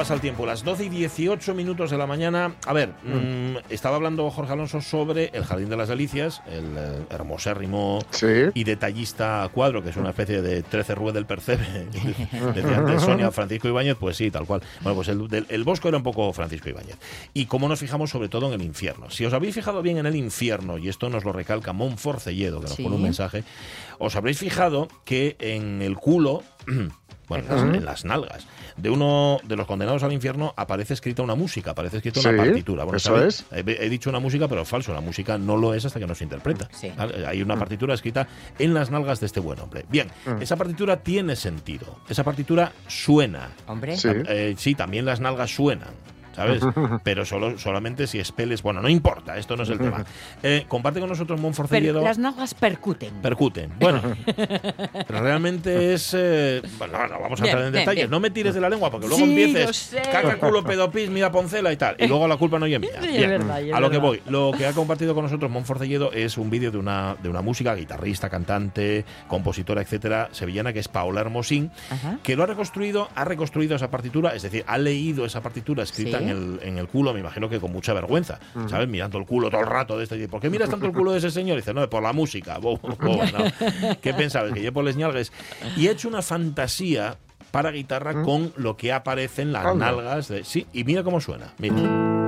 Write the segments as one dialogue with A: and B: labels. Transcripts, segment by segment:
A: Pasa el tiempo. Las 12 y 18 minutos de la mañana. A ver, mm, estaba hablando Jorge Alonso sobre el Jardín de las Delicias, el eh, hermosérrimo
B: Sí.
A: y detallista cuadro, que es una especie de 13 Rue del Percebe. Decía antes Sonia Francisco Ibáñez, pues sí, tal cual. Bueno, pues el, del- el Bosco era un poco Francisco Ibáñez. Y cómo nos fijamos sobre todo en el infierno. Si os habéis fijado bien en el infierno, y esto nos lo recalca Monforcelledo, que nos
C: Sí.
A: pone un mensaje, os habréis fijado que en el culo. Bueno, en las- en las nalgas de uno de los condenados al infierno aparece escrita una música, aparece escrita una
B: Sí,
A: partitura. Bueno,
B: eso
A: ¿sabéis?
B: es.
A: He, he dicho una música, pero es falso. La música no lo es hasta que no se interpreta.
C: Sí.
A: ¿Vale? Hay una partitura escrita en las nalgas de este buen hombre. Bien, esa partitura tiene sentido. Esa partitura suena.
C: Hombre.
B: Sí.
A: Eh, sí, también las nalgas suenan. ¿Sabes? Pero solo, solamente si espeles. Bueno, no importa, esto no es el tema. Eh, comparte con nosotros Monforcelledo.
C: las nalgas percuten.
A: Percuten. Bueno, pero realmente es. eh, bueno, no, no, vamos a
C: Bien,
A: entrar en
C: bien,
A: detalles.
C: bien.
A: No me tires de la lengua porque luego
C: Sí,
A: empieces. Caca, culo, pedopis, mira poncela y tal. Y luego la culpa no es mía.
C: Sí, es verdad, es
A: a lo que voy. Lo que ha compartido con nosotros Monforcelledo es un vídeo de una, de una música, guitarrista, cantante, compositora, etcétera, sevillana, que es Paola Hermosín,
C: Ajá.
A: que lo ha reconstruido, ha reconstruido esa partitura, es decir, ha leído esa partitura escrita
C: Sí.
A: en, el, en el culo, me imagino que con mucha vergüenza, ¿sabes? Mirando el culo todo el rato de este. ¿Por qué miras tanto el culo de ese señor? Y dice, no, por la música. Bo, bo, no. ¿Qué pensabas? Que yo por les ñalgues. Y he hecho una fantasía para guitarra con lo que aparece en las
B: Anda.
A: nalgas. De, sí, y mira cómo suena. Mira.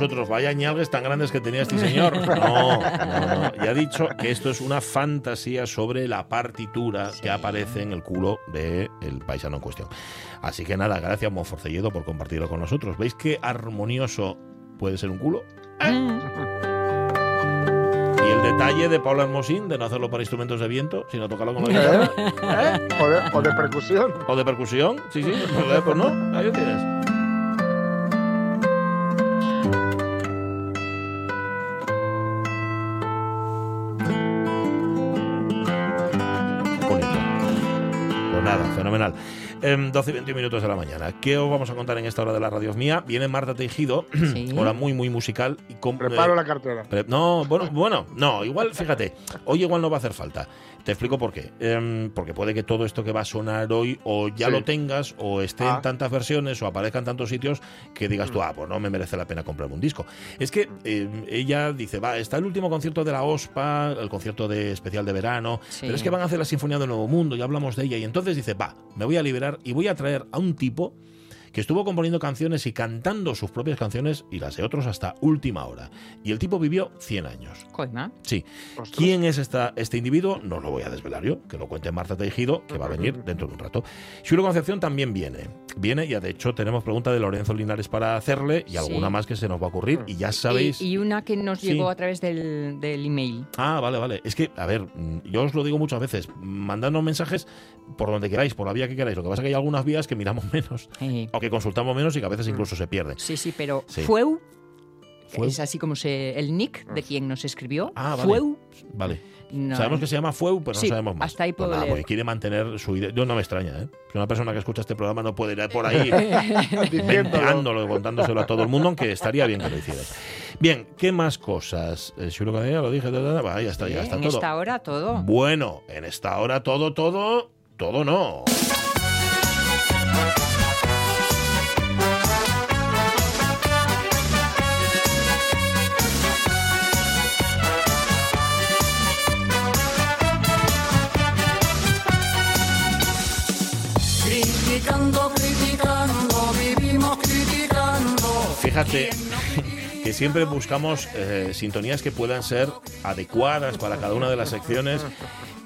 A: Vosotros? Vaya ñalgues tan grandes que tenía este señor. No, no, no. Y ha dicho que esto es una fantasía sobre la partitura que aparece en el culo del paisano en cuestión. Así que nada, gracias Monforcelledo por compartirlo con nosotros. ¿Veis qué armonioso puede ser un culo?
C: Mm.
A: Y el detalle de Paula Hermosín de no hacerlo para instrumentos de viento, sino tocarlo con la
B: ¿Eh?
A: guitarra. ¿Eh?
B: O, de, o de percusión.
A: O de percusión, sí, sí, pues, pues no, ahí lo tienes. Bonito. Pues nada, fenomenal. Em, 12 y 21 minutos de la mañana. ¿Qué os vamos a contar en esta hora de la radio mía? Viene Marta Tejido,
C: Sí.
A: hora muy, muy musical. Y con,
B: Preparo
A: eh,
B: la cartera.
A: Pre- No, bueno, bueno, no, igual, fíjate, hoy igual no va a hacer falta. Te explico por qué. Em, porque puede que todo esto que va a sonar hoy o ya
B: Sí.
A: lo tengas o esté
B: Ah.
A: en tantas versiones o aparezca en tantos sitios que digas
B: Mm.
A: tú, ah, pues no me merece la pena comprarme un disco. Es que em, ella dice, va, está el último concierto de la OSPA, el concierto de especial de verano,
C: Sí.
A: pero es que van a hacer la Sinfonía del Nuevo Mundo, ya hablamos de ella, y entonces dice, va, me voy a liberar y voy a traer a un tipo que estuvo componiendo canciones y cantando sus propias canciones y las de otros hasta última hora. Y el tipo vivió 100 años.
C: Coima.
A: Sí.
B: Ostras.
A: ¿Quién es esta, este individuo? No lo voy a desvelar yo, que lo cuente Marta Tejido, que va a venir dentro de un rato. Xulo Concepción también viene. Viene, ya de hecho tenemos pregunta de Lorenzo Linares para hacerle y
C: Sí.
A: alguna más que se nos va a ocurrir. Y ya sabéis.
C: Y, y una que nos
A: Sí.
C: llegó a través del, del email.
A: Ah, vale, vale. Es que, a ver, mm, yo os lo digo muchas veces, mandadnos mensajes por donde queráis, por la vía que queráis. Lo que pasa es que hay algunas vías que miramos menos
C: Eh,
A: o que consultamos menos y que a veces incluso se pierden.
C: sí, sí, pero
A: Sí.
C: Fueu,
A: Fueu.
C: es así como se el nick de quien nos escribió.
A: Ah, vale.
C: Fueu.
A: Vale.
C: no-
A: Sabemos que se llama Fueu, pero
C: Sí,
A: no sabemos más.
C: hasta ahí
A: Pues
C: puedo
A: nada,
C: leer.
A: porque quiere mantener su idea. Yo no me extraña, ¿eh? Que una persona que escucha este programa no puede ir por ahí venteándolo, contándoselo a todo el mundo, aunque estaría bien que lo hicieras. Bien, ¿qué más cosas? Eh, que ya lo dije, va, ya está, ya está
C: en
A: todo.
C: esta hora todo.
A: Bueno, en esta hora todo, todo, todo no. Fíjate que siempre buscamos eh, sintonías que puedan ser adecuadas para cada una de las secciones.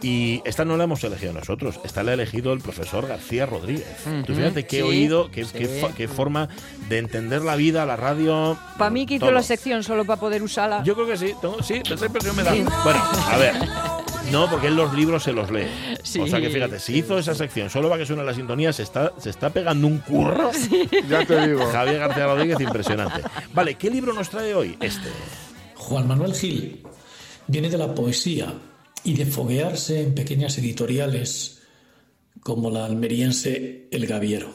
A: Y esta no la hemos elegido nosotros, esta la ha elegido el profesor García Rodríguez. Tú fíjate qué
C: sí,
A: oído, qué,
C: sí.
A: qué fa- qué forma de entender la vida, la radio.
C: Para mí quito
A: todo.
C: la sección solo para poder usarla.
A: Yo creo que sí, tengo- sí, esa impresión me da. Bueno, a ver. No, porque él los libros se los lee.
C: Sí,
A: o sea que fíjate, si hizo esa sección solo para que suene la sintonía, se está, se está pegando un curro.
B: Ya te digo.
A: Javier García Rodríguez, impresionante. Vale, ¿qué libro nos trae hoy? Este.
D: Juan Manuel Gil viene de la poesía y de foguearse en pequeñas editoriales como la almeriense El Gaviero.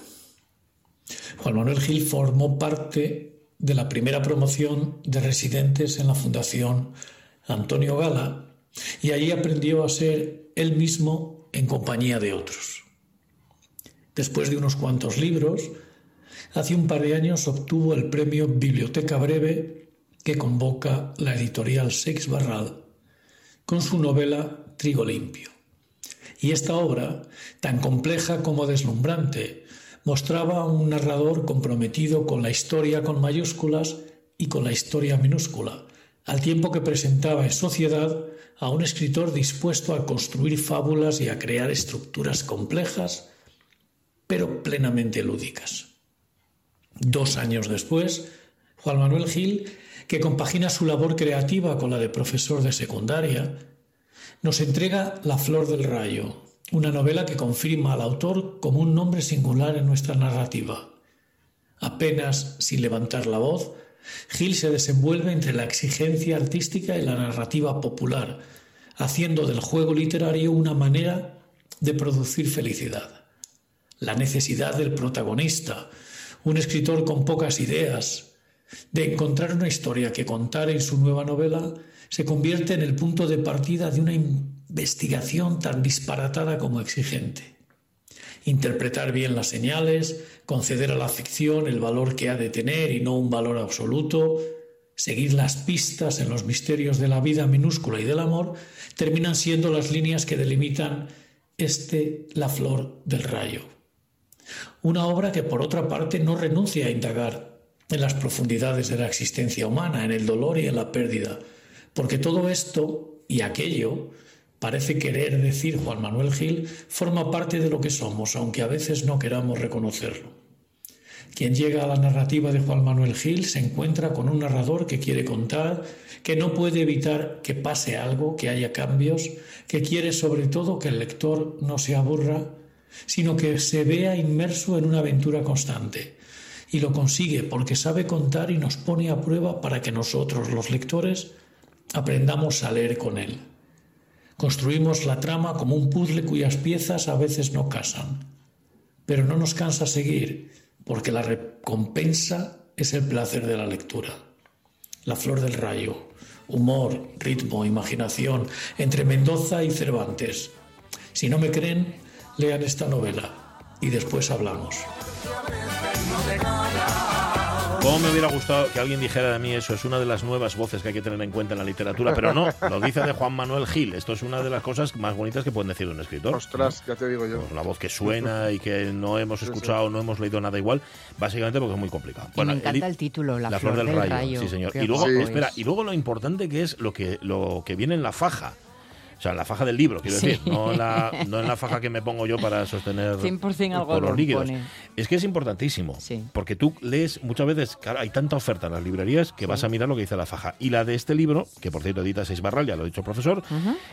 D: Juan Manuel Gil formó parte de la primera promoción de residentes en la Fundación Antonio Gala y allí aprendió a ser él mismo en compañía de otros. Después de unos cuantos libros, hace un par de años obtuvo el premio Biblioteca Breve que convoca la editorial Seix Barral con su novela Trigo Limpio. Y esta obra, tan compleja como deslumbrante, mostraba a un narrador comprometido con la historia con mayúsculas y con la historia minúscula, al tiempo que presentaba en sociedad a un escritor dispuesto a construir fábulas y a crear estructuras complejas, pero plenamente lúdicas. Dos años después, Juan Manuel Gil, que compagina su labor creativa con la de profesor de secundaria, nos entrega La Flor del Rayo, una novela que confirma al autor como un nombre singular en nuestra narrativa. Apenas sin levantar la voz, Gil se desenvuelve entre la exigencia artística y la narrativa popular, haciendo del juego literario una manera de producir felicidad. La necesidad del protagonista, un escritor con pocas ideas, de encontrar una historia que contar en su nueva novela, se convierte en el punto de partida de una investigación tan disparatada como exigente. Interpretar bien las señales, conceder a la ficción el valor que ha de tener y no un valor absoluto, seguir las pistas en los misterios de la vida minúscula y del amor, terminan siendo las líneas que delimitan este La Flor del Rayo. Una obra que, por otra parte, no renuncia a indagar en las profundidades de la existencia humana, en el dolor y en la pérdida, porque todo esto y aquello, parece querer decir Juan Manuel Gil, forma parte de lo que somos, aunque a veces no queramos reconocerlo. Quien llega a la narrativa de Juan Manuel Gil se encuentra con un narrador que quiere contar, que no puede evitar que pase algo, que haya cambios, que quiere sobre todo que el lector no se aburra, sino que se vea inmerso en una aventura constante. Y lo consigue porque sabe contar y nos pone a prueba para que nosotros, los lectores, aprendamos a leer con él. Construimos la trama como un puzzle cuyas piezas a veces no casan. Pero no nos cansa seguir, porque la recompensa es el placer de la lectura. La flor del rayo, humor, ritmo, imaginación, entre Mendoza y Cervantes. Si no me creen, lean esta novela y después hablamos.
A: ¿Cómo me hubiera gustado que alguien dijera de mí eso? Es una de las nuevas voces que hay que tener en cuenta en la literatura, pero no, lo dice de Juan Manuel Gil. Esto es una de las cosas más bonitas que pueden decir de un escritor.
B: Ostras, ya te digo yo.
A: Pues una voz que suena y que no hemos escuchado, no hemos leído nada igual, básicamente porque es muy complicado.
C: Y me encanta el título, La, flor, del, rayo.
A: Sí, señor. Y luego, espera,
C: es.
A: y luego lo importante que es lo que, lo que viene en la faja. O sea, en la faja del libro, quiero
C: Sí.
A: decir, no en, la, no en la faja que me pongo yo para sostener
C: 100%
A: por los líquidos.
C: pone.
A: Es que es importantísimo,
C: Sí.
A: porque tú lees muchas veces, claro, hay tanta oferta en las librerías que vas a mirar lo que dice la faja. Y la de este libro, que por cierto edita Seis Barral, ya lo ha dicho el profesor,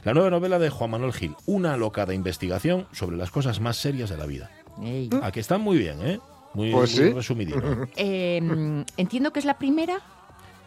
A: la nueva novela de Juan Manuel Gil, una alocada investigación sobre las cosas más serias de la vida.
C: Ey.
A: A que están muy bien, ¿eh? Muy,
B: Pues
A: muy
B: sí.
A: resumidito.
C: Eh, mm, entiendo que es la primera.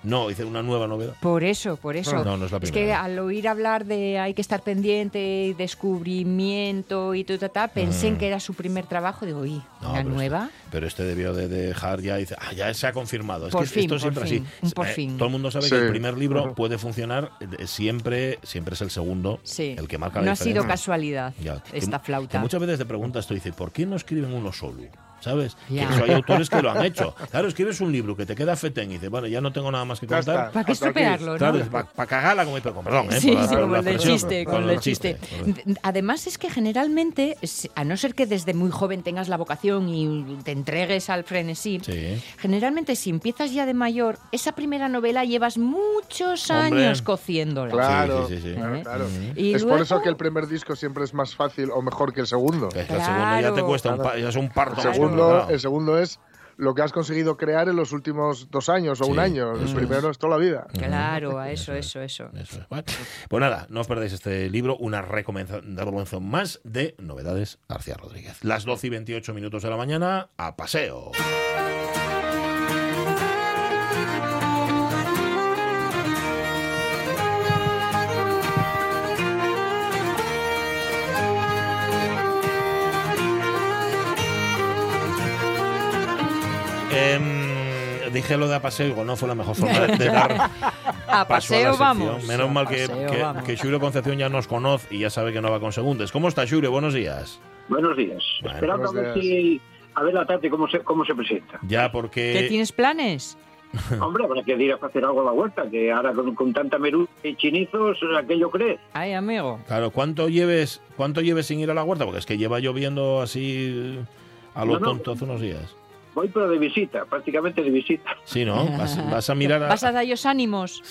A: No, dice una nueva novela.
C: Por eso, por eso.
A: No, no es la
C: que
A: primera.
C: al oír hablar de hay que estar pendiente, descubrimiento y todo, ta, ta, pensé en que era su primer trabajo. Digo, uy,
A: Mm. No,
C: ¿una
A: pero
C: nueva?
A: Este, pero este debió de dejar ya, dice, ah, ya se ha confirmado. Es
C: Por
A: que
C: fin,
A: esto es siempre
C: fin,
A: así.
C: un por
A: Eh,
C: fin.
A: Todo el mundo sabe
B: Sí.
A: que el primer libro puede funcionar, eh, siempre, siempre es el segundo
C: Sí.
A: el que marca la
C: no ha sido casualidad
A: Ya, que-
C: esta
A: Que
C: flauta.
A: muchas veces te preguntas, tú dices, ¿por qué no escriben uno solo? ¿Sabes? Que
C: Ya.
A: eso hay autores que lo han hecho. Claro, escribes un libro que te queda fetén y dices, bueno, ya no tengo nada más que contar.
C: ¿Para qué estropearlo? no?
A: Claro, para cagarla como con perdón, ¿eh?
C: Sí, sí, el chiste,
A: con
C: con
A: el
C: el chiste. Además es que generalmente, a no ser que desde muy joven tengas la vocación y te entregues al frenesí,
A: Sí.
C: generalmente si empiezas ya de mayor, esa primera novela llevas muchos
A: Hombre.
C: años cociéndola.
B: Claro,
A: Sí, sí, sí, sí.
B: claro,
C: ¿Eh?
B: claro.
C: Y
B: es por eso que el primer disco siempre es más fácil o mejor que el segundo.
A: Que es que el segundo ya te
C: Claro.
A: cuesta un, ya es un parto.
B: El segundo, el segundo es lo que has conseguido crear en los últimos dos años o
A: Sí,
B: un año. El
A: eso
B: primero es toda la vida.
C: Claro, a eso, eso, eso.
A: Eso es. Bueno, pues nada, no os perdáis este libro, una recomendación más de Novedades García Rodríguez. Las 12 y 28 minutos de la mañana, a paseo. Em, dije lo de a paseo, digo, no fue la mejor forma de, de dar
C: A
A: paso a la
C: paseo
A: sección.
C: vamos.
A: Menos
C: a
A: mal que, que,
C: vamos.
A: que Xulio Concepción ya nos conoce y ya sabe que no va con segundes. ¿Cómo está Xulio? Buenos días.
E: Buenos días.
A: Bueno,
E: Esperando a ver, si, a ver la tarde cómo se, cómo se presenta.
A: Ya
C: ¿Qué
A: porque...
C: tienes planes?
E: Hombre, habrá que ir a hacer algo a la vuelta, que ahora con, con tanta merú y chinizos, aquello crees.
C: Ay, amigo.
A: Claro, ¿cuánto lleves, ¿cuánto lleves sin ir a la huerta? Porque es que lleva lloviendo así a lo
E: No, no.
A: tonto hace unos días.
E: Voy pero de visita, prácticamente de visita.
A: Sí, ¿no? Vas, vas a mirar a...
C: ¿Vas a darles ánimos?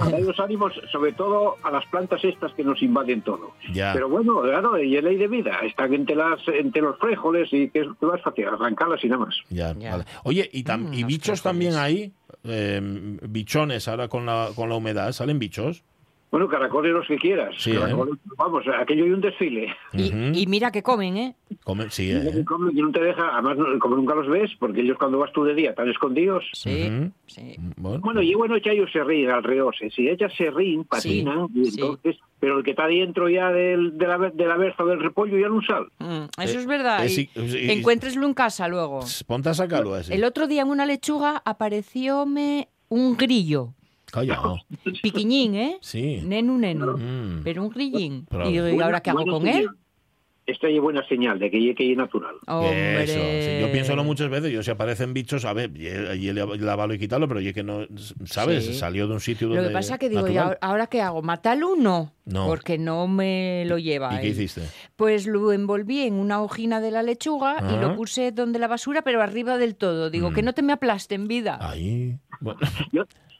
E: A dar los ánimos, sobre todo a las plantas estas que nos invaden todo.
A: Ya.
E: Pero bueno, claro, y es ley de vida. Están entre, las, entre los frijoles y que es que más fácil, arrancarlas y nada más.
A: Ya,
C: Ya.
A: vale. Oye, ¿y, tam-
C: Mm,
A: y bichos
C: frijoles.
A: también hay? Eh, bichones ahora con la, con la humedad, ¿salen bichos?
E: Bueno, caracoles los que quieras.
A: Sí, ¿eh?
E: Vamos, aquello y un desfile.
C: Y, y mira que comen, ¿eh?
A: Come- sí,
E: Y
A: ¿eh?
E: no te deja, además, como nunca los ves, porque ellos cuando vas tú de día están escondidos.
C: Sí, sí.
A: Bueno,
E: Bueno, y bueno ellos se ríen alrededor. Si si ellas se ríen, patinan, y
C: sí.
E: entonces, pero el que está dentro ya del, de, la, de la berza del repollo ya no sale.
C: Mm, eso
A: Eh,
C: es verdad.
A: eh,
C: y
A: sí, sí.
C: encuéntreslo en casa luego.
A: ponte a sacarlo así.
C: El otro día en una lechuga aparecióme un grillo.
A: Callao.
C: Piquiñín, ¿eh?
A: Sí.
C: Nenu, nenu.
A: Mm.
C: Pero un grillín.
A: Pero-
C: Y digo, ¿y ahora qué hago con él?
E: Esta es buena señal de que es natural.
C: Hombre.
A: Eso, sí. Yo pienso muchas veces, yo si aparecen bichos, a ver, y lavarlo y quitarlo, pero oye que no, ¿sabes?
C: Sí.
A: Salió de un sitio donde...
C: Lo que pasa es que digo, ¿y ahora- qué hago? ¿Matarlo? No.
A: No.
C: Porque no me lo lleva.
A: ¿Y qué hiciste?
C: Pues lo envolví en una hojina de la lechuga y lo puse donde la basura, pero arriba del todo. Digo,
A: Mm.
C: que no te me aplasten, vida.
A: Ahí. Bueno,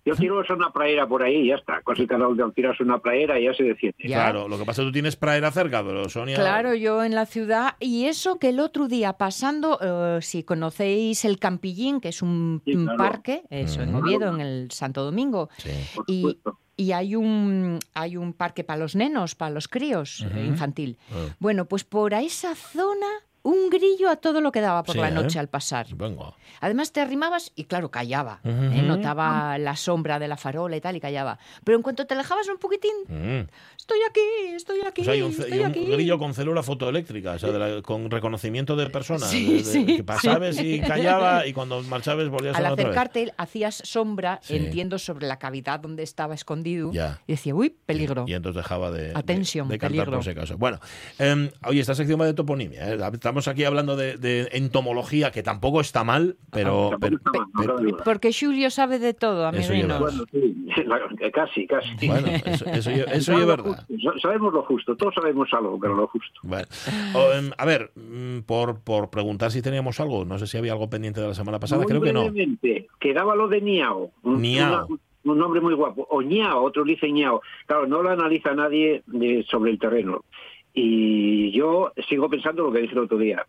E: Yo, yo tiro una praera por ahí y ya está. Casi cada uno tiras una praera y ya se defiende.
C: Ya.
A: claro, lo que pasa es que tú tienes praera cerca, pero Sonia...
C: Claro, yo en la ciudad. Y eso que el otro día pasando, eh, si conocéis el Campillín, que es un,
E: Sí,
C: un
E: claro.
C: parque, eso, en
A: Mm.
C: Oviedo, en el Santo Domingo.
A: Sí.
E: Por
C: Y, y hay un hay un parque para los nenos, para los críos, eh, infantil.
A: Ah.
C: Bueno, pues por a esa zona un grillo a todo lo que daba por
A: Sí,
C: la
A: ¿eh?
C: noche al pasar.
A: Venga.
C: Además te arrimabas y claro, callaba. ¿eh?
A: Ujú.
C: Notaba la sombra de la farola y tal y callaba. Pero en cuanto te alejabas un poquitín,
A: Mm.
C: estoy aquí, estoy aquí,
A: O sea, hay un,
C: estoy
A: y un
C: aquí.
A: grillo con célula fotoeléctrica, o sea, de la- con reconocimiento de personas.
C: Sí,
A: de- de-
C: sí,
A: que pasabas y callaba y cuando marchabas volvías a
C: Al
A: la otra vez.
C: acercarte hacías sombra,
A: Sí.
C: entiendo, sobre la cavidad donde estaba escondido.
A: Ya.
C: Y decía, uy, peligro.
A: Y entonces dejaba de, de-
C: Atención,
A: de, cantar
C: peligro.
A: por si acaso. Bueno, eh, oye, esta sección va de toponimia. ¿eh? Estamos aquí hablando de, de entomología, que tampoco está mal, pero...
E: Mal, no.
C: Porque Julio sabe de todo,
A: ya
C: amiguinos.
E: Bueno, sí, la- casi, casi.
A: bueno, eso, eso, es verdad.
E: justo, Sabemos lo justo, todos sabemos algo, pero lo justo.
A: O, em, a ver, mm, por, por preguntar si teníamos algo, no sé si había algo pendiente de la semana pasada,
E: Muy
A: creo que no.
E: quedaba lo de Niao. Un-
A: Niao.
E: una- un nombre muy guapo. O Ñao, otros dicen Ñao. Claro, no lo analiza nadie de- sobre el terreno. Y yo sigo pensando lo que dije el otro día.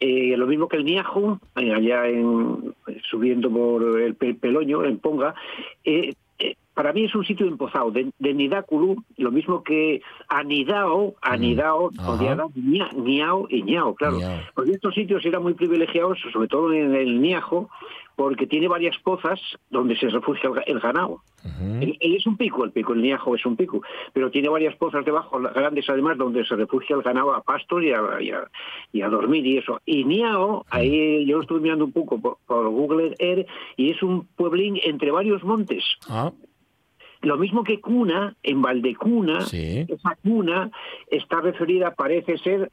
E: Eh, lo mismo que el Niajo, eh, allá en, subiendo por el Pe- Peloño, en Ponga, eh, eh, para mí es un sitio empozado, de, de lo mismo que anidao, anidao, ña- ñao y ñao, claro. Porque estos sitios eran muy privilegiados, sobre todo en el Niajo, porque tiene varias pozas donde se refugia el, ga- el ganado. Él, él es un pico, el pico, el Niajo es un pico, pero tiene varias pozas debajo, grandes además, donde se refugia el ganado a pastos y a, y a- y a dormir y eso. Y Niao, ahí yo lo estuve mirando un poco por, por Google Earth, y es un pueblín entre varios montes.
A: Ah,
E: Lo mismo que Cuna, en Valdecuna,
A: Sí.
E: esa cuna está referida, parece ser,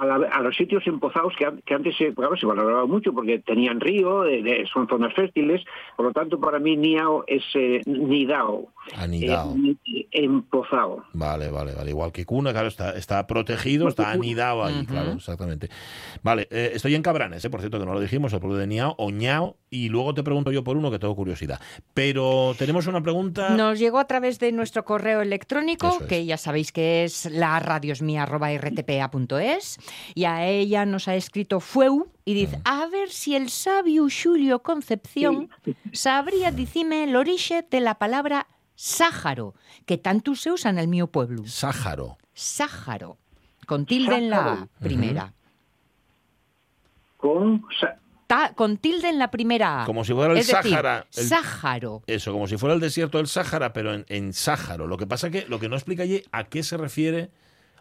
E: a, la- a los sitios empozados que, que antes se, claro, se valoraba mucho porque tenían río, de- de- son zonas fértiles, por lo tanto para mí Niao es eh, Nidao,
A: Anidao.
E: eh, ni- empozado.
A: Vale, vale, vale. Igual que Cuna, claro, está, está protegido, está anidado ahí, claro, exactamente. Vale, eh, estoy en Cabranes, eh, por cierto, que no lo dijimos, el pueblo de Niao o Ñao, y luego te pregunto yo por uno que tengo curiosidad. Pero tenemos una pregunta.
C: Nos llegó a través de nuestro correo electrónico,
A: es.
C: que ya sabéis que es la radiosmia.rtpa.es, y a ella nos ha escrito Fueu y dice, a ver si el sabio Julio Concepción sabría decirme el origen de la palabra sájaro, que tanto se usa en el mío pueblo.
A: Sájaro.
C: Sájaro, con tilde en la primera.
E: Con
C: Ta- con tilde en la primera A.
A: Como si fuera el
C: es decir,
A: Sáhara, el-
C: Sájaro.
A: Eso, como si fuera el desierto del Sáhara, pero en, en Sáharo. Lo que pasa que lo que no explica allí a qué se refiere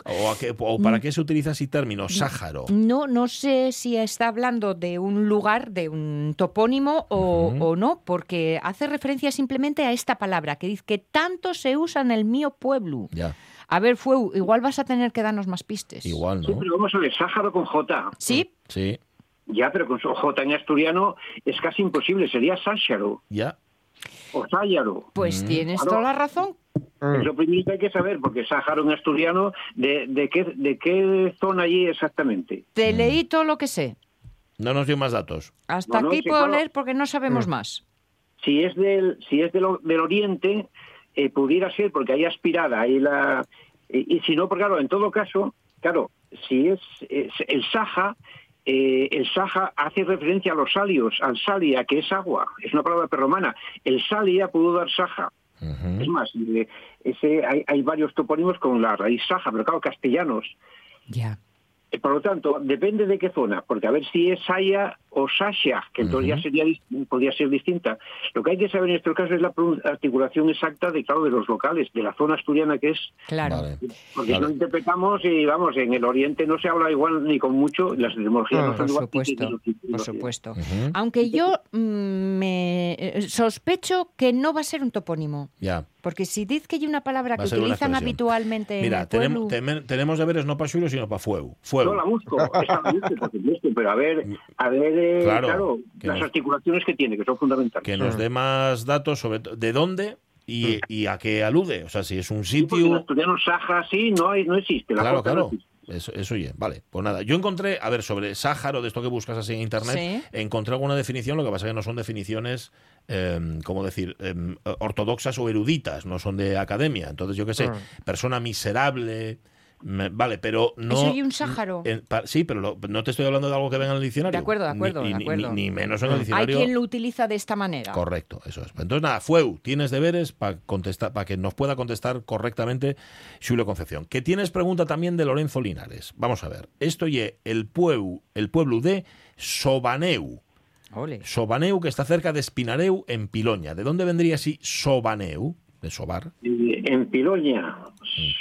A: o, a qué, o
C: Mm.
A: para qué se utiliza ese término, Sáharo.
C: No, no sé si está hablando de un lugar, de un topónimo o, o no, porque hace referencia simplemente a esta palabra que dice que tanto se usa en el mío pueblo.
A: Ya,
C: A ver, Fueu, igual vas a tener que darnos más pistes.
A: igual,
E: Sí,
A: ¿no?
E: pero vamos a ver, Sáharo con J.
C: ¿Sí?
A: Sí,
E: Ya, pero con su J en asturiano es casi imposible, sería Sácharo
A: ya.
E: O Sáyaro.
C: Pues
A: Mm.
C: tienes
E: Claro.
C: toda la razón.
E: Es lo primero hay que saber, porque Sáharo en asturiano, ¿de, de, qué, ¿de qué zona allí exactamente?
C: Te
A: Mm.
C: leí todo lo que sé.
A: No nos dio más datos.
C: Hasta
E: No, no,
C: aquí puedo
E: claro.
C: leer porque no sabemos más.
E: Si es del, si es del, del oriente, eh, pudiera ser porque hay aspirada, hay la... Y, y si no, porque claro, en todo caso, claro, si es, es el Saja, eh, el Saja hace referencia a los salios, al salia, que es agua, es una palabra perromana. El salia pudo dar Saja. Es más, eh, ese, hay, hay varios topónimos con la raíz Saja, pero claro, castellanos.
C: Ya.
E: Eh, Por lo tanto, depende de qué zona, porque a ver si es Saya o Sasha, que entonces ya sería podría ser distinta. Lo que hay que saber en estos casos es la articulación exacta de claro de los locales, de la zona asturiana que es,
C: Claro.
A: Vale.
E: porque
A: Vale.
E: no interpretamos y vamos, en el oriente no se habla igual ni con mucho, las etimologías
B: Ah,
E: no son
C: Por
E: igual que- que
C: supuesto, por supuesto. Aunque yo mm, me eh, sospecho que no va a ser un topónimo.
A: Ya.
C: Porque si dices que hay una palabra que utilizan habitualmente
A: Mira,
C: en el
A: tenemos,
C: pueblo...
A: tenemos deberes no para Julio, sino para Fuego. Fuego.
E: Yo la busco, esa la busco, por supuesto, pero a ver, a ver, eh,
A: Claro,
E: claro, las
A: nos-
E: articulaciones que tiene, que son fundamentales.
A: Que nos dé más datos sobre to- de dónde y, y a qué alude. O sea, si es un
E: Sí,
A: sitio.
E: asturiano Saja sí no, hay, no existe. La
A: Claro,
E: J no
A: claro.
E: existe.
A: Eso, eso oye, vale. Pues nada, yo encontré, a ver, sobre Sáharo, de esto que buscas así en internet,
C: Sí.
A: encontré alguna definición, lo que pasa es que no son definiciones, eh, ¿cómo decir?, eh, ortodoxas o eruditas, no son de academia. Entonces, yo qué sé, persona miserable, vale, pero no...
C: Eso y un
A: en- pa- sí, pero lo- no te estoy hablando de algo que venga en el diccionario.
C: De acuerdo, de
A: Ni-
C: acuerdo,
A: y
C: de
A: ni-
C: acuerdo.
A: Ni, ni menos en el
C: Hay
A: diccionario.
C: quien lo utiliza de esta manera.
A: Correcto, eso es. Entonces, nada, Fueu, tienes deberes para contestar, para que nos pueda contestar correctamente Julio Concepción. Que tienes pregunta también de Lorenzo Linares. Vamos a ver. Esto ye el pueblo, el pueblo de Sobaneu.
C: Ole.
A: Sobaneu, que está cerca de Espinareu, en Piloña. ¿De dónde vendría así Sobaneu? De Sobar.
E: En Piloña,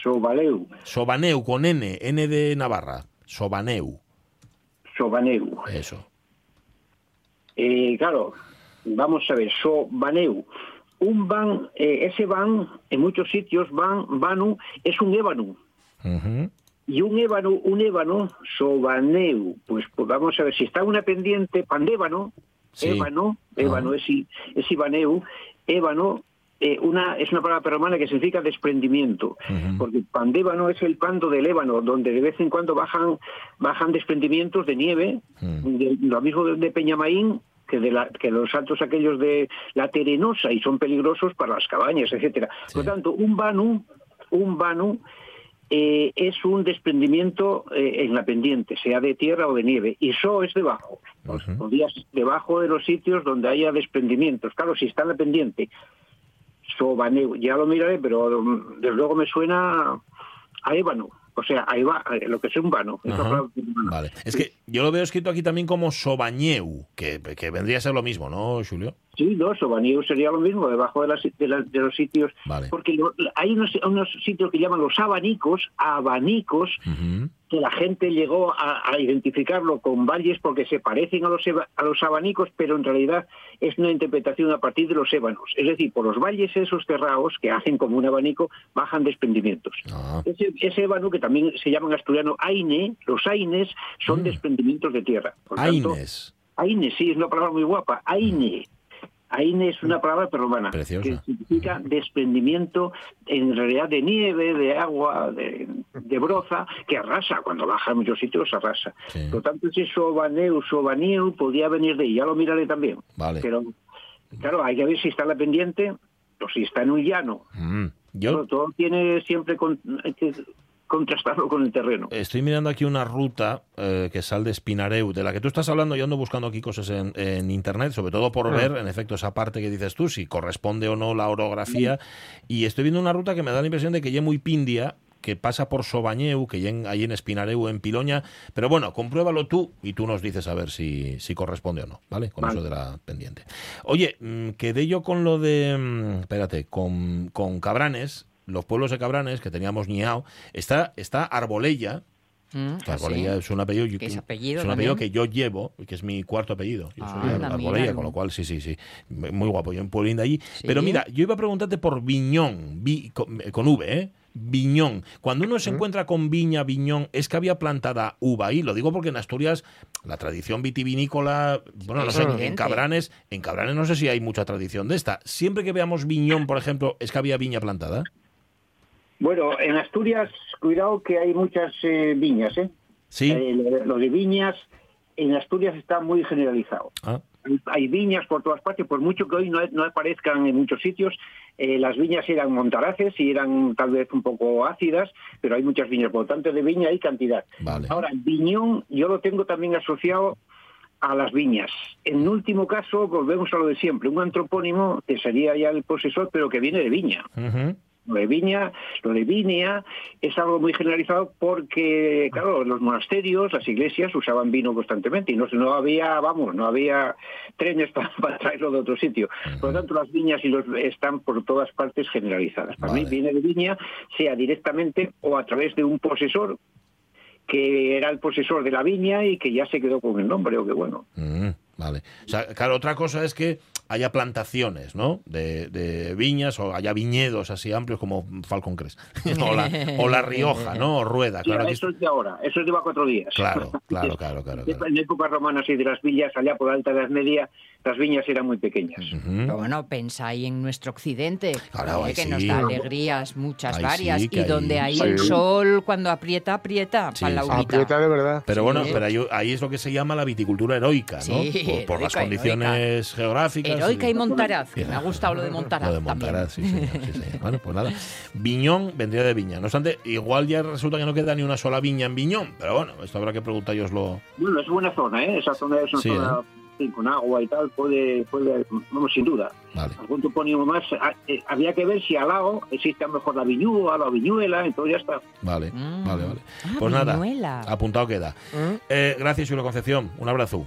E: Sobaleu,
A: Sobaneu con N, N de Navarra. Sobaneu.
E: Sobaneu.
A: Eso.
E: Eh, claro, vamos a ver, Sobaneu. Un van, eh, ese van, en muchos sitios, van, vanu, es un ébano. Y un ébano, un ébano, sobaneu, pues, pues vamos a ver, si está una pendiente, pandébano,
A: Sí.
E: ébano, ébano
A: Ajá.
E: es, i- es ibaneu, ébano, eh, una, es una palabra romana que significa desprendimiento,
A: Ujú.
E: porque pandébano es el pando del ébano, donde de vez en cuando bajan, bajan desprendimientos de nieve, de- lo mismo de, de Peñamaín, que de la, que los saltos aquellos de la Terenosa y son peligrosos para las cabañas, etcétera.
A: Sí.
E: Por lo tanto, un vanu, un vanu eh, es un desprendimiento eh, en la pendiente, sea de tierra o de nieve, y so es debajo. Podrías- debajo de los sitios donde haya desprendimientos. Claro, si está en la pendiente, so vaneu, ya lo miraré, pero mm, desde luego me suena a ébano, o sea, a eba- a lo que es un vano.
A: Vale. Es que yo lo veo escrito aquí también como Sobañeu, que, que vendría a ser lo mismo, ¿no, Julio?
E: Sí, no, Sobaneu sería lo mismo, debajo de, las- de la- de los sitios.
A: Vale.
E: Porque lo- hay unos, unos sitios que llaman los abanicos, abanicos. Que la gente llegó a, a identificarlo con valles porque se parecen a los, a los abanicos, pero en realidad es una interpretación a partir de los ébanos. Es decir, por los valles esos cerrados que hacen como un abanico, bajan desprendimientos.
A: Ah.
E: Ese, ese ébano, que también se llama en asturiano aine, los aines son desprendimientos de tierra. Por tanto,
A: Aines.
E: Aine, sí, es una palabra muy guapa. Aine. Aine es una palabra peruana
A: Preciosa.
E: que significa desprendimiento en realidad de nieve, de agua, de, de broza, que arrasa. Cuando baja en muchos sitios arrasa.
A: Sí.
E: Por lo tanto, ese sobaneu, sobaniu podía venir de ahí. Ya lo miraré también.
A: Vale.
E: Pero, claro, hay que ver si está en la pendiente o si está en un llano.
A: Mm.
E: Todo, tiene siempre con- que contrastarlo con el terreno.
A: estoy mirando aquí una ruta eh, que sale de Espinareu, de la que tú estás hablando. Yo ando buscando aquí cosas en, en internet, sobre todo por ver, en efecto, esa parte que dices tú, si corresponde o no la orografía. Y estoy viendo una ruta que me da la impresión de que ya muy pindia que pasa por Sobañeu, que ya en- ahí en Espinareu, en Piloña. Pero bueno, compruébalo tú y tú nos dices a ver si, si corresponde o no, ¿vale? Con
E: Vale.
A: eso de la pendiente. Oye, mm, quedé yo con lo de. mm, Espérate, con, con Cabranes, los pueblos de Cabranes que teníamos Niao. Está, está Arbolella,
C: Mm,
A: que
C: ah,
A: Arbolella
C: sí.
A: es un apellido,
C: Que es apellido
A: es un apellido que yo llevo, que es mi cuarto apellido. Yo
C: Ah,
A: soy Arbolella, con lo cual sí, sí, sí. Muy guapo, yo en pueblín de allí.
C: Sí.
A: Pero mira, yo iba a preguntarte por Viñón, vi- con, con V, ¿eh? Viñón. Cuando uno se encuentra con viña, viñón, es que había plantada uva ahí. Lo digo porque en Asturias la tradición vitivinícola, bueno, no sé, en. Cabranes, en Cabranes no sé si hay mucha tradición de esta. Siempre que veamos viñón, por ejemplo, es que había viña plantada.
E: Bueno, en Asturias, cuidado que hay muchas eh, viñas, ¿eh?
A: Sí.
E: Eh, lo, lo de viñas en Asturias está muy generalizado.
A: Ah,
E: Hay, viñas por todas partes, por mucho que hoy no, no aparezcan en muchos sitios, eh, las viñas eran montaraces y eran tal vez un poco ácidas, pero hay muchas viñas, por lo tanto de viña hay cantidad.
A: vale.
E: Ahora, viñón yo lo tengo también asociado a las viñas. En último caso, volvemos a lo de siempre, un antropónimo que sería ya el posesor, pero que viene de viña. Lo de viña, lo de viña es algo muy generalizado porque, claro, los monasterios, las iglesias usaban vino constantemente y no, no había, vamos, no había trenes para, para traerlo de otro sitio. Por lo tanto, las viñas y los están por todas partes generalizadas. Para mí viene de viña, sea directamente o a través de un posesor que era el posesor de la viña y que ya se quedó con el nombre, o que bueno.
A: Mm, vale. O sea, claro, otra cosa es que haya plantaciones, ¿no? De, de viñas o haya viñedos así amplios como Falcon Crest. o, la, o La Rioja, ¿no? O Rueda. Claro,
E: eso es de ahora, eso es de cuatro días.
A: claro, claro, claro, claro, claro.
E: En épocas romanas y de las villas, allá por Alta Edad Media, las viñas eran muy pequeñas.
C: Pero bueno, pensáis en nuestro occidente,
A: Claro,
C: eh, que
A: sí.
C: nos da alegrías muchas
A: Ahí
C: varias
A: sí,
C: y
A: ahí-
C: donde hay
B: Sí.
C: el sol cuando aprieta, aprieta
A: Sí,
C: para la.
B: Aprieta de verdad.
A: Pero bueno, pero ahí, ahí es lo que se llama la viticultura heroica, ¿no?
C: Sí,
A: por, por las
C: heroica,
A: condiciones geográficas.
C: Heroica y Montaraz, que me ha gustado lo de Montaraz
A: Lo de
C: también.
A: Montaraz, sí, señor, sí, señor. Bueno, pues nada. Viñón vendría de viña. No obstante, igual ya resulta que no queda ni una sola viña en Viñón. Pero bueno, esto habrá que preguntároslo.
E: Bueno, es buena zona, ¿eh? Esa zona es una
A: Sí,
E: zona sí, con agua y tal, puede, puede, vamos, sin duda.
A: Vale.
E: Algún topónimo más, ah, eh, habría que ver si al lado existe a lo mejor la viñúa, la viñuela, entonces ya está.
A: Vale,
C: Mm.
A: vale, vale.
C: Ah,
A: Pues nada, apuntado queda.
B: ¿Mm?
A: Eh, gracias, Julio Concepción. Un abrazo.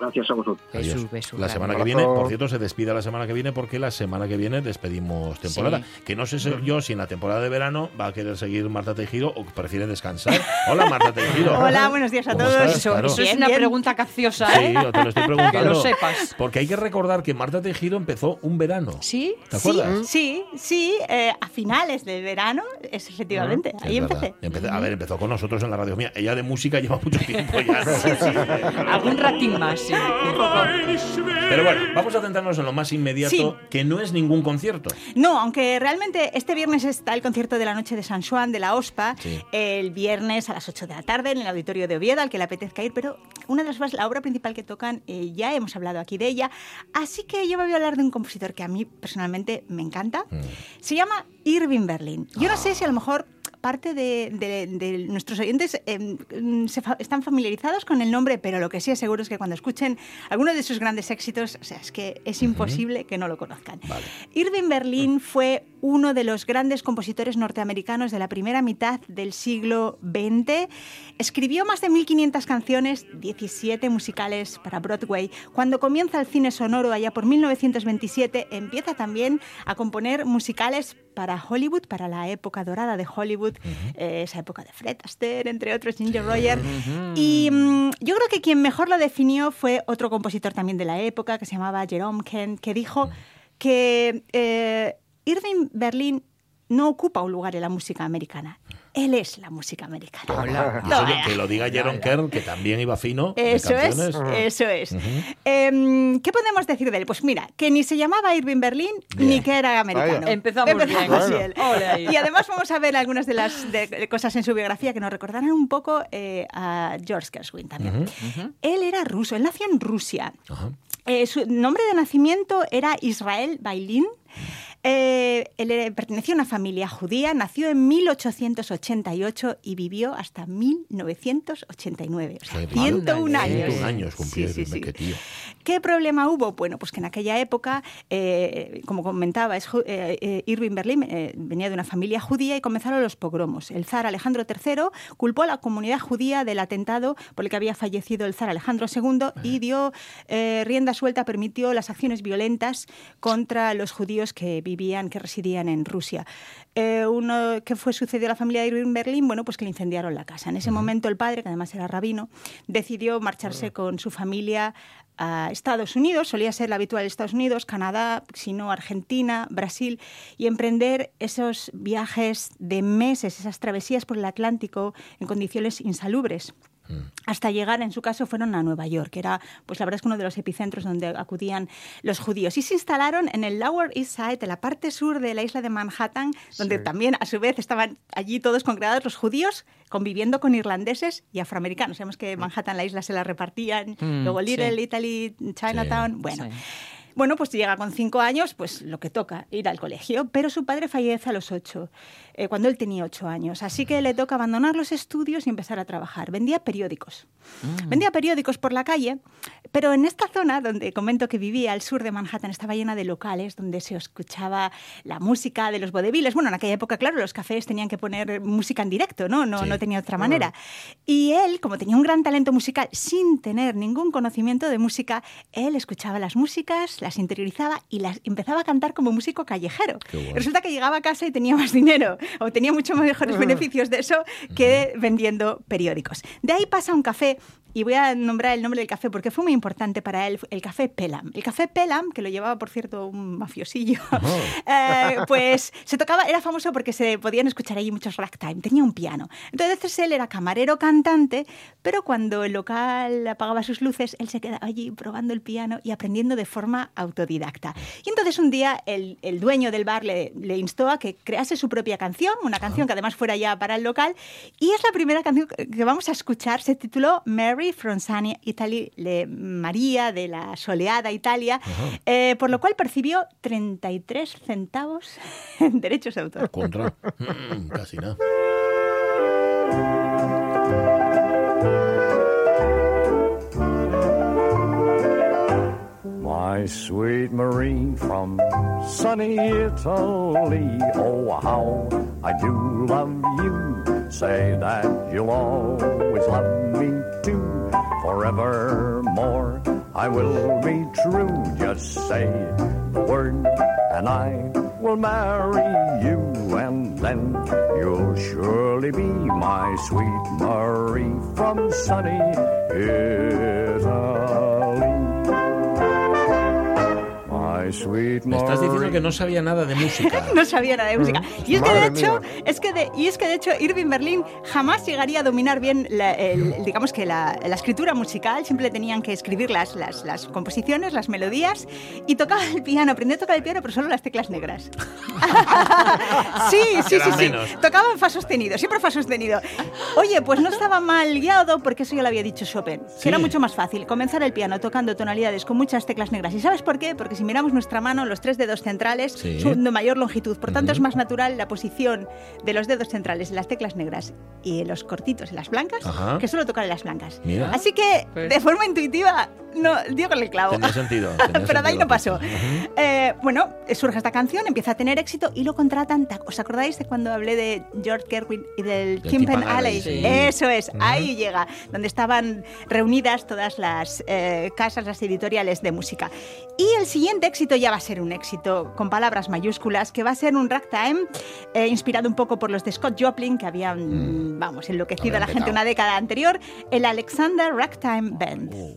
E: Gracias a vosotros.
C: Jesús,
A: Adiós.
C: beso
A: La semana que viene, por cierto, se despide la semana que viene porque la semana que viene despedimos temporada. Que no sé si- yo si en la temporada de verano va a querer seguir Marta Tejido o prefiere descansar. Hola, Marta Tejido.
F: Hola, buenos días a
A: ¿Cómo
F: todos.
C: Eso,
A: Claro.
C: eso es una
F: bien.
C: pregunta capciosa,
A: Sí,
C: ¿eh?
A: yo te lo estoy preguntando.
C: Que lo sepas.
A: Porque hay que recordar que Marta Tejido empezó un verano.
C: ¿Sí?
A: ¿Te
F: Sí,
A: acuerdas?
F: sí, sí, eh, a finales del verano, es efectivamente,
A: Sí,
F: ahí
A: es
F: empecé.
A: Empecé- A ver, empezó con nosotros en la radio mía. Ella de música lleva mucho tiempo ya. ¿no?
C: Algún ratín más, sí. un poco.
A: Pero bueno, vamos a centrarnos en lo más inmediato,
F: Sí.
A: que no es ningún concierto.
F: No, aunque realmente este viernes está el concierto de la noche de San Juan de la OSPA,
A: Sí.
F: el viernes a las 8 de la tarde en el auditorio de Oviedo, al que le apetezca ir, pero una de las obras, la obra principal que tocan, eh, ya hemos hablado aquí de ella, así que yo me voy a hablar de un compositor que a mí personalmente me encanta.
A: Mm.
F: Se llama Irving Berlin. Yo no sé si a lo mejor parte de, de- de nuestros oyentes eh, se fa- están familiarizados con el nombre, pero lo que sí es seguro es que cuando escuchen alguno de sus grandes éxitos, o sea, es que es imposible que no lo conozcan.
A: Vale.
F: Irving Berlin fue uno de los grandes compositores norteamericanos de la primera mitad del siglo XX. Escribió más de 1.500 canciones, 17 musicales para Broadway. Cuando comienza el cine sonoro allá por 1927, empieza también a componer musicales para Hollywood, para la época dorada de Hollywood, eh, esa época de Fred Astaire, entre otros, Ginger Roger. Y mm, yo creo que quien mejor lo definió fue otro compositor también de la época, que se llamaba Jerome Kent, que dijo que eh, Irving Berlin no ocupa un lugar en la música americana. Él es la música americana.
A: Y eso que- que lo diga Jerome Kern, que también iba fino. de
F: Eso es, eso es. Em, ¿Qué podemos decir de él? Pues mira, que ni se llamaba Irving Berlin ni que era americano.
B: Vaya.
C: Empezamos bien.
F: así
B: Bueno.
F: él.
C: Ole ahí.
F: Y además vamos a ver algunas de las de- de cosas en su biografía que nos recordarán un poco eh, a George Gershwin también. Él era ruso, él nació en Rusia. Eh, su nombre de nacimiento era Israel Bailín. Eh, él pertenecía a una familia judía, nació en 1888 y vivió hasta 1989. O sea,
A: Qué mal.
F: 101 años.
A: 101 años cumplió
F: Sí, sí, sí.
A: Qué tío.
F: ¿Qué problema hubo? Bueno, pues que en aquella época, eh, como comentaba, es eh, Irving Berlin eh, venía de una familia judía y comenzaron los pogromos. El zar Alejandro III culpó a la comunidad judía del atentado por el que había fallecido el zar Alejandro II y dio rienda suelta, permitió las acciones violentas contra los judíos que vivían, que residían en Rusia. Uno que fue sucedió a la familia de Irving Berlin, bueno, pues que le incendiaron la casa. En ese momento el padre, que además era rabino, decidió marcharse con su familia a Estados Unidos, solía ser la habitual Estados Unidos, Canadá, sino Argentina, Brasil, y emprender esos viajes de meses, esas travesías por el Atlántico en condiciones insalubres. Hasta llegar, en su caso, fueron a Nueva York, que era, pues la verdad es que uno de los epicentros donde acudían los judíos. Y se instalaron en el Lower East Side, en la parte sur de la isla de Manhattan, donde también, a su vez, estaban allí todos congregados los judíos, conviviendo con irlandeses y afroamericanos. Sabemos que Manhattan, la isla, se la repartían.
C: Mm,
F: Luego Little
C: sí.
F: Italy, Chinatown.
C: Sí.
F: Bueno, pues llega con cinco años, pues lo que toca, ir al colegio. Pero su padre fallece a los ocho, eh, cuando él tenía ocho años. Así que le toca abandonar los estudios y empezar a trabajar. Vendía periódicos. Vendía periódicos por la calle, pero en esta zona donde comento que vivía, al sur de Manhattan, estaba llena de locales donde se escuchaba la música de los vodeviles. Bueno, en aquella época, claro, los cafés tenían que poner música en directo, ¿no? No,
A: Sí.
F: no tenía otra manera. Y él, como tenía un gran talento musical, sin tener ningún conocimiento de música, él escuchaba las músicas, las interiorizaba y las empezaba a cantar como músico callejero.
A: Bueno.
F: Resulta que llegaba a casa y tenía más dinero, o tenía mucho mejores beneficios de eso que vendiendo periódicos. De ahí pasa a un café y voy a nombrar el nombre del café porque fue muy importante para él, el café Pelham. El café Pelham, que lo llevaba, por cierto, un mafiosillo, eh, pues se tocaba, era famoso porque se podían escuchar allí muchos ragtime, tenía un piano. Entonces él era camarero cantante, pero cuando el local apagaba sus luces, él se quedaba allí probando el piano y aprendiendo de forma autodidacta. Y entonces un día el, el dueño del bar le, le instó a que crease su propia canción, una canción que además fuera ya para el local, y es la primera canción que vamos a escuchar, se tituló Mary from Sunny Italy, de María de la soleada Italia, eh, por lo cual percibió 33 centavos en derechos de autor.
A: Contra. Mm, casi nada.
G: My sweet Marie from sunny Italy. Oh, how I do love you. Say that you'll always love me too. Forevermore, I will be true. Just say the word, and I will marry you. And then you'll surely be my sweet Marie from sunny Italy. Sweet
A: Me estás diciendo que no sabía nada de música.
F: no sabía nada de música. Y es que de hecho, es que de, y es que de hecho Irving Berlin jamás llegaría a dominar bien la, el- digamos que la, la escritura musical, siempre tenían que escribir las, las, las composiciones, las melodías y tocaba el piano, aprendió a tocar el piano, pero solo las teclas negras. sí, sí, sí, sí. Tocaba en fa sostenido, siempre fa sostenido. Oye, pues no estaba mal guiado porque eso ya lo había dicho Chopin, que
A: Sí.
F: era mucho más fácil comenzar el piano tocando tonalidades con muchas teclas negras. ¿Y sabes por qué? Porque si miramos nuestra mano, los tres dedos centrales
A: Sí.
F: son de mayor longitud. Por tanto, es más natural la posición de los dedos centrales en las teclas negras y en los cortitos en las blancas
A: Ajá.
F: que solo tocar en las blancas.
A: Mira.
F: Así que,
C: Pues-
F: de forma intuitiva, no dio con el clavo.
A: Tenía sentido.
F: Pero de ahí no pasó. Eh, bueno, surge esta canción, empieza a tener éxito y lo contratan. ¿te- ¿Os acordáis de cuando hablé de George Gerwin y del
A: Timpan
F: Alley?
A: Sí.
F: Eso es, ahí llega, donde estaban reunidas todas las eh, casas, las editoriales de música. Y el siguiente éxito ya va a ser un éxito con palabras mayúsculas, que va a ser un ragtime eh, inspirado un poco por los de Scott Joplin, que habían, vamos, enloquecido a la gente una década anterior, el Alexander Ragtime Band.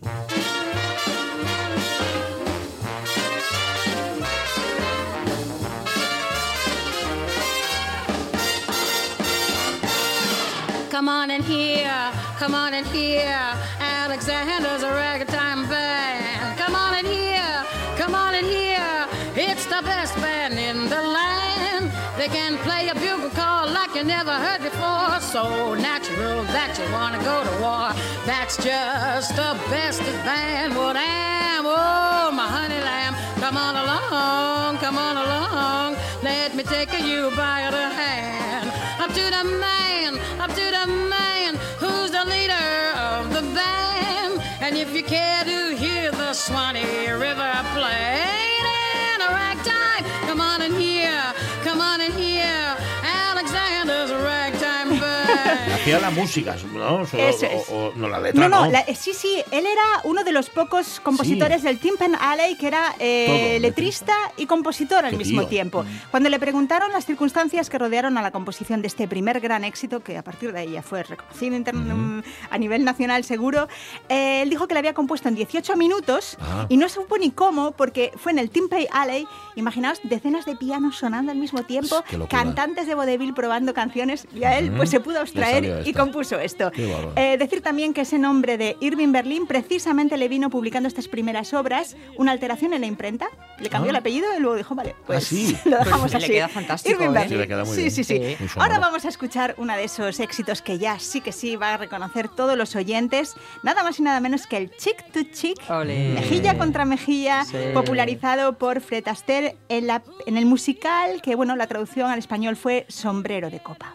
H: Come on in here, come on in here. Alexander's a ragtime band. Come on in here, come on in here. It's the best band in the land. They can play a bugle call like you never heard before. So natural that you wanna go to war. That's just the best band would am. Oh, my honey lamb, come on along, come on along. Let me take you by the hand. Up to the man, up to the man who's the leader of the band. And if you care to hear the Swanee River play
A: Hacía la música, ¿no?
F: Eso es.
A: o, o- no, la letra,
F: No, no,
A: ¿no?
F: la- eh, sí, sí, él era uno de los pocos compositores del Tim Pen Alley que era eh,
A: Todo,
F: letrista y compositor al mismo
A: tío.
F: tiempo. Cuando le preguntaron las circunstancias que rodearon a la composición de este primer gran éxito, que a partir de ahí ya fue reconocido inter- a nivel nacional seguro, eh, él dijo que le había compuesto en 18 minutos
A: Ah.
F: y no supo ni cómo, porque fue en el Tim Pen Alley, imaginaos, decenas de pianos sonando al mismo tiempo, cantantes de vodevil probando canciones, y a él
A: Ujú.
F: pues se pudo abstraer y compuso esto. Eh, decir también que ese nombre de Irving Berlin precisamente le vino publicando estas primeras obras una alteración en la imprenta, le cambió
A: Ah.
F: el apellido y luego dijo, vale, pues
A: sí.
F: lo dejamos
C: Pues le
F: así.
C: queda fantástico,
F: Irving
C: ¿eh?
F: Berlin.
A: Sí, le queda muy
F: sí,
A: bien.
F: sí, sí.
C: Sí.
A: Muy sonoro.
F: Ahora vamos a escuchar uno de esos éxitos que ya sí que sí va a reconocer todos los oyentes, nada más y nada menos que el Chick to Chick,
C: Ole.
F: mejilla contra mejilla,
C: Sí.
F: popularizado por Fred Astaire en, la- en el musical, que bueno, la traducción al español fue Sombrero de Copa.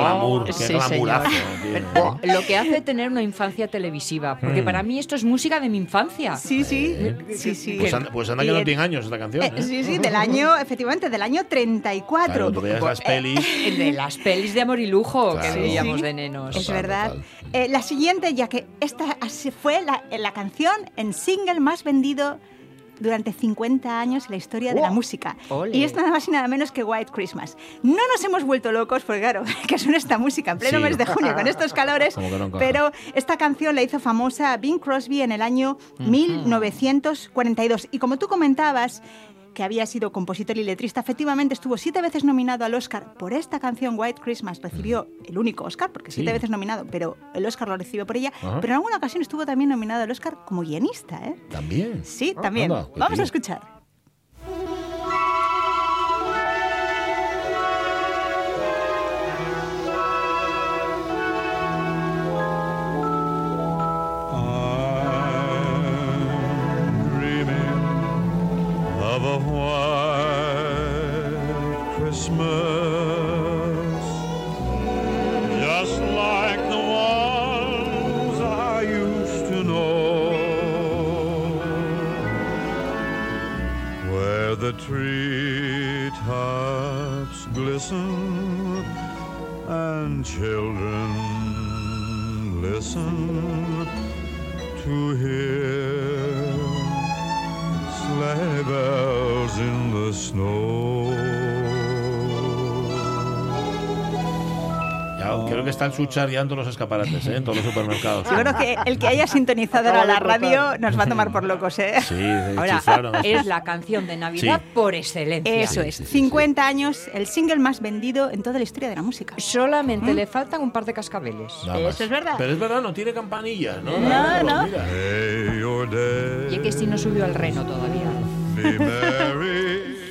A: Glamour, qué
C: Sí, Pero,
A: ¿no?
C: Lo que hace tener una infancia televisiva, porque
A: Mm.
C: para mí esto es música de mi infancia.
F: Sí, sí, sí, sí.
A: Pues anda, pues anda que no tiene años esta canción.
F: Eh,
A: ¿eh?
F: sí, sí, del año, efectivamente, del año 34.
A: Claro, tú veías las pelis.
C: Eh, De las pelis de amor y lujo
A: Claro.
C: que veíamos
F: Sí.
C: de nenos.
F: Es verdad. Eh, la siguiente, ya que esta fue la, la canción en single más vendido durante 50 años en la historia de la
C: ¡Wow!
F: música.
C: Ole.
F: Y es nada más y nada menos que White Christmas. No nos hemos vuelto locos, porque claro, que suena esta música en pleno
A: Sí.
F: mes de junio con estos calores, pero esta canción la hizo famosa Bing Crosby en el año 1942. Y como tú comentabas, que había sido compositor y letrista, efectivamente estuvo siete veces nominado al Oscar por esta canción White Christmas. Recibió el único Oscar, porque siete
A: Sí.
F: veces nominado, pero el Oscar lo recibió por ella.
A: Ajá.
F: Pero en alguna ocasión estuvo también nominado al Oscar como guionista. ¿eh?
A: También.
F: Sí,
A: Ah,
F: también.
A: anda, qué
F: Vamos
A: tío.
F: a escuchar.
A: En todos los escaparates, ¿eh? en todos los supermercados.
F: Yo creo que el que haya sintonizado ahora la radio nos va a tomar por locos, ¿eh?
A: Sí,
C: Ahora, es la canción de Navidad
A: Sí.
C: por excelencia.
F: Eso es, 50 años, el single más vendido en toda la historia de la música.
C: Solamente le faltan un par de cascabeles.
A: Nada más.
F: Eso es verdad.
A: Pero es verdad, no tiene campanilla, ¿no?
F: No, no.
I: your
C: Y es que si no subió al reno todavía.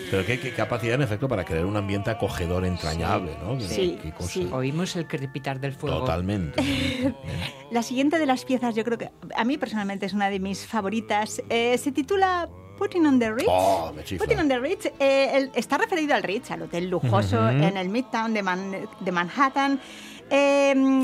A: Pero qué, qué capacidad, en efecto, para crear un ambiente acogedor, entrañable, ¿no?
F: Sí,
A: qué cosa.
F: sí.
C: Oímos el crepitar del fuego.
A: Totalmente.
F: La siguiente de las piezas, yo creo que a mí personalmente es una de mis favoritas. Eh, se titula Putting on the Ritz.
A: Oh.
F: Putting on the Ritz eh, el- está referido al Ritz, al hotel lujoso
A: Ujú.
F: en el Midtown de, Man- de Manhattan. Eh,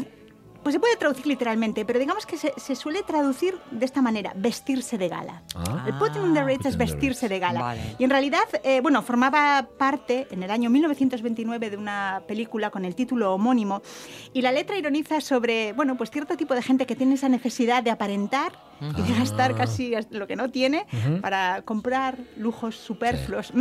F: pues se puede traducir literalmente, pero digamos que se, se suele traducir de esta manera, vestirse de gala.
A: Ah.
F: El putting on the Ritz es vestirse de gala.
C: Vale.
F: Y en realidad, eh, bueno, formaba parte en el año 1929 de una película con el título homónimo y la letra ironiza sobre, bueno, pues cierto tipo de gente que tiene esa necesidad de aparentar y de gastar casi lo que no tiene para comprar lujos superfluos.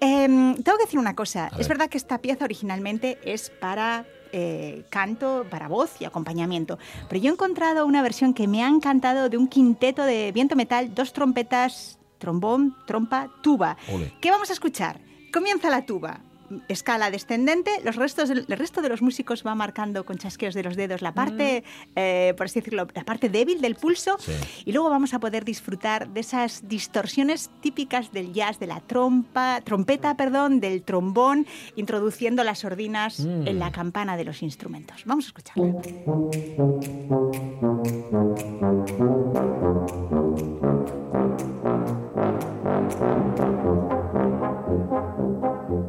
F: Em, tengo que decir una cosa,
A: A
F: es
A: ver.
F: verdad que esta pieza originalmente es para eh, canto, para voz y acompañamiento. Pero yo he encontrado una versión que me ha encantado de un quinteto de viento metal, dos trompetas, trombón, trompa, tuba.
A: Ole.
F: ¿Qué vamos a escuchar? Comienza la tuba. Escala descendente, los restos del- el resto de los músicos va marcando con chasqueos de los dedos la parte, eh, por así decirlo, la parte débil del pulso
A: Sí.
F: y luego vamos a poder disfrutar de esas distorsiones típicas del jazz, de la trompa, trompeta, perdón, del trombón, introduciendo las sordinas
A: Mm.
F: en la campana de los instrumentos. Vamos a escucharlo.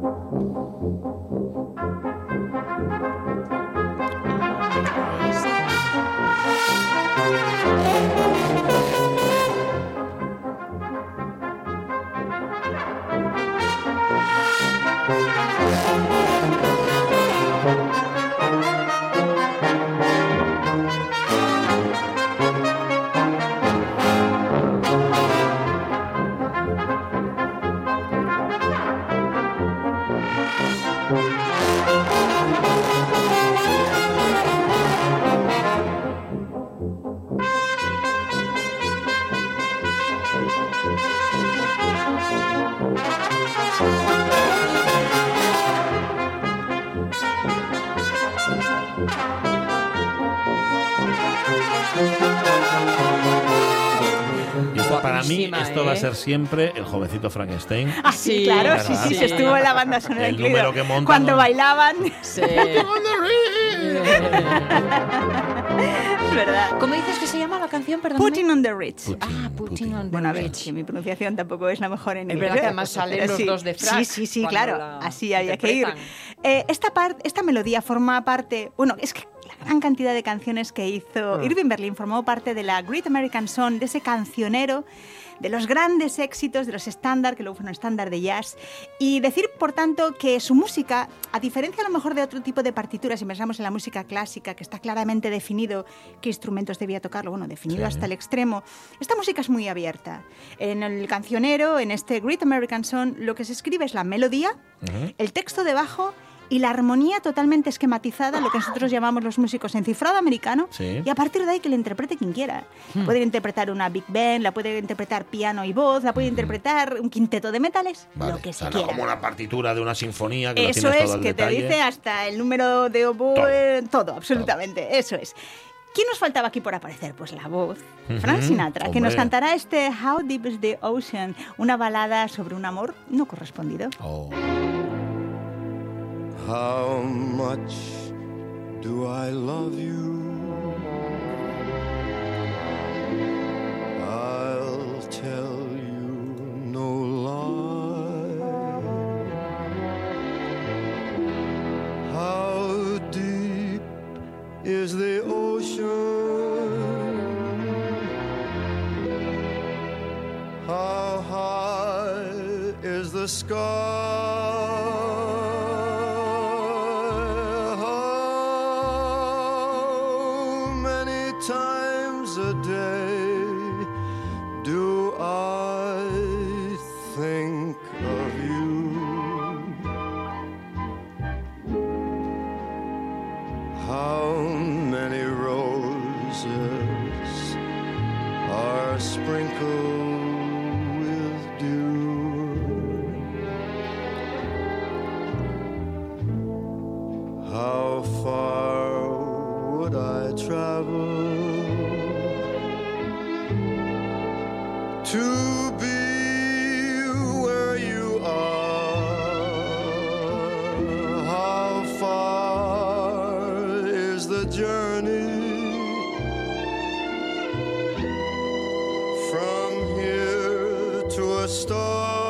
A: siempre el jovenecito Frankenstein.
F: Ah, sí,
C: Sí,
F: claro, sí,
A: ¿verdad?
F: sí, se
C: Sí.
F: estuvo en la banda sonora
A: El
F: incluido.
A: número que montan,
F: Cuando
A: ¿no?
F: bailaban,
C: Sí.
F: es verdad.
C: ¿Cómo dices que se llama la canción? Perdón.
F: Putting on the Ritz.
A: Putting,
C: Ah,
A: putting.
C: Putting on the
F: Bueno, a ver, que mi pronunciación tampoco es la mejor en
C: Es
F: inglés.
C: verdad que además salen los
F: sí.
C: dos de frac
F: Sí, sí, sí, claro.
C: la
F: Así había que ir. Eh, esta, par- esta melodía forma parte... Bueno, es que la gran cantidad de canciones que hizo Irving Berlin formó parte de la Great American Song, de ese cancionero de los grandes éxitos, de los estándar, que luego fueron estándar de jazz, y decir, por tanto, que su música, a diferencia a lo mejor de otro tipo de partituras, si pensamos en la música clásica, que está claramente definido qué instrumentos debía tocarlo, bueno, definido
A: Sí.
F: hasta el extremo, esta música es muy abierta. En el cancionero, en este Great American Song, lo que se escribe es la melodía, el texto debajo y la armonía totalmente esquematizada, lo que nosotros llamamos los músicos en cifrado americano,
A: Sí.
F: y a partir de ahí que le interprete quien quiera.
A: Hmm.
F: Puede interpretar una big band, la puede interpretar piano y voz, la puede interpretar un quinteto de metales,
A: Vale.
F: lo que
A: O sea, no
F: quiera.
A: como una partitura de una sinfonía que lo
F: Eso
A: tienes
F: es,
A: todo al
F: que te
A: detalle.
F: dice hasta el número de oboe, todo, absolutamente, eso es. ¿Quién nos faltaba aquí por aparecer? Pues la voz. Frank Sinatra, que nos cantará este How Deep is the Ocean, una balada sobre un amor no correspondido.
A: Oh.
I: How much do I love you? I'll tell you no lie. How deep is the ocean? How high is the sky? Here to a star?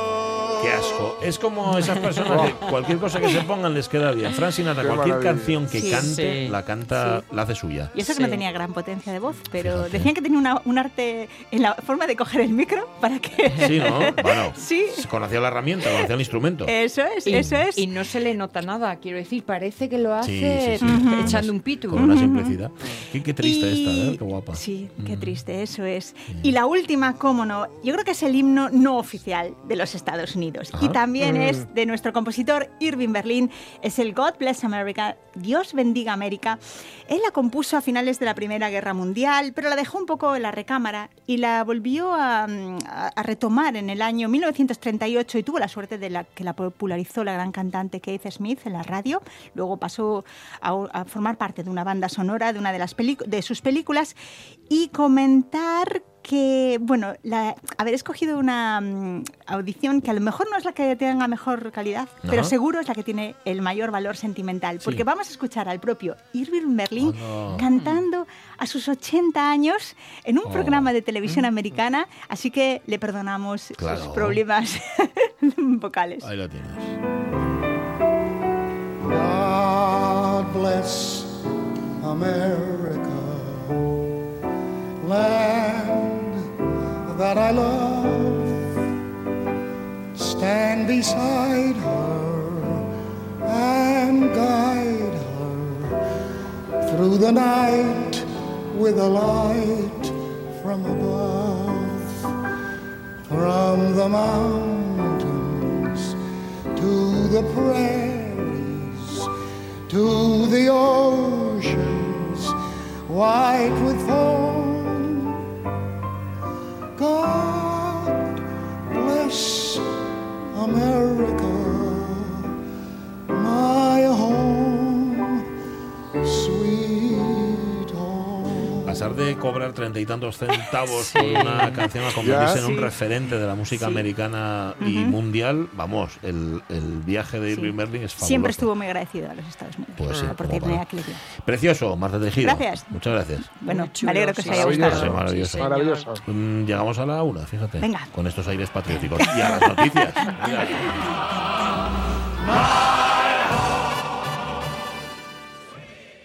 A: Qué asco. Es como esas personas que cualquier cosa que se pongan les queda bien. Fran Sinatra, cualquier
B: maravilla.
A: canción que
F: Sí.
A: cante,
C: Sí.
A: la canta, la hace suya.
F: Y eso que no tenía gran potencia de voz, pero
A: Fíjate.
F: decían que tenía una- un arte en la forma de coger el micro para que...
A: Sí, ¿no? Bueno,
F: Sí.
A: conocía la herramienta, conocía el instrumento.
F: Eso es,
C: Y,
F: eso es.
C: y no se le nota nada, quiero decir, parece que lo hace
A: sí, sí.
C: echando un pitu.
A: Con una simplicidad. Qué, qué triste
F: Y-
A: esta, ¿eh? Qué guapa.
F: Sí, qué
A: Mm.
F: triste, eso es. Y la última, cómo no, yo creo que es el himno no oficial de los Estados Unidos. Y
A: Ajá.
F: también
B: Mm.
F: es de nuestro compositor Irving Berlin, es el God Bless America, Dios bendiga América. Él la compuso a finales de la Primera Guerra Mundial, pero la dejó un poco en la recámara y la volvió a, a- a retomar en el año 1938 y tuvo la suerte de la, que la popularizó la gran cantante Keith Smith en la radio. Luego pasó a, a formar parte de una banda sonora de una de, las de sus películas y comentar que, bueno, la- haber escogido una mm, audición que a lo mejor no es la que tenga mejor calidad, pero seguro es la que tiene el mayor valor sentimental, porque
A: Sí.
F: vamos a escuchar al propio Irving Berlin
A: Oh, no.
F: cantando a sus 80 años en un
A: Oh.
F: programa de televisión americana, así que le perdonamos sus
A: Claro.
F: problemas vocales.
A: Ahí lo tienes.
I: God bless America, land that I love. Stand beside her and guide her through the night with a light from above, from the mountains to the prairies, to the oceans white with foam. God bless America,
A: Pasar de cobrar treinta y tantos centavos por una canción a convertirse
B: Ya.
A: en un
F: Sí.
A: referente de la música
F: Sí.
A: americana y mundial, vamos, el, el viaje de Irving
F: Sí.
A: Berlin es fabuloso.
F: Siempre estuvo muy agradecido a los Estados Unidos
A: Pues sí,
F: por le dio.
A: Precioso, Marta Tejido.
F: Gracias.
A: Muchas gracias.
F: Bueno,
C: chulo,
F: me alegro que os
C: sí,
F: haya
B: sí.
F: gustado.
A: Sí, maravilloso.
B: Maravilloso.
A: Mm, Llegamos a la una, fíjate.
F: Venga.
A: Con estos aires patrióticos. Y a las noticias.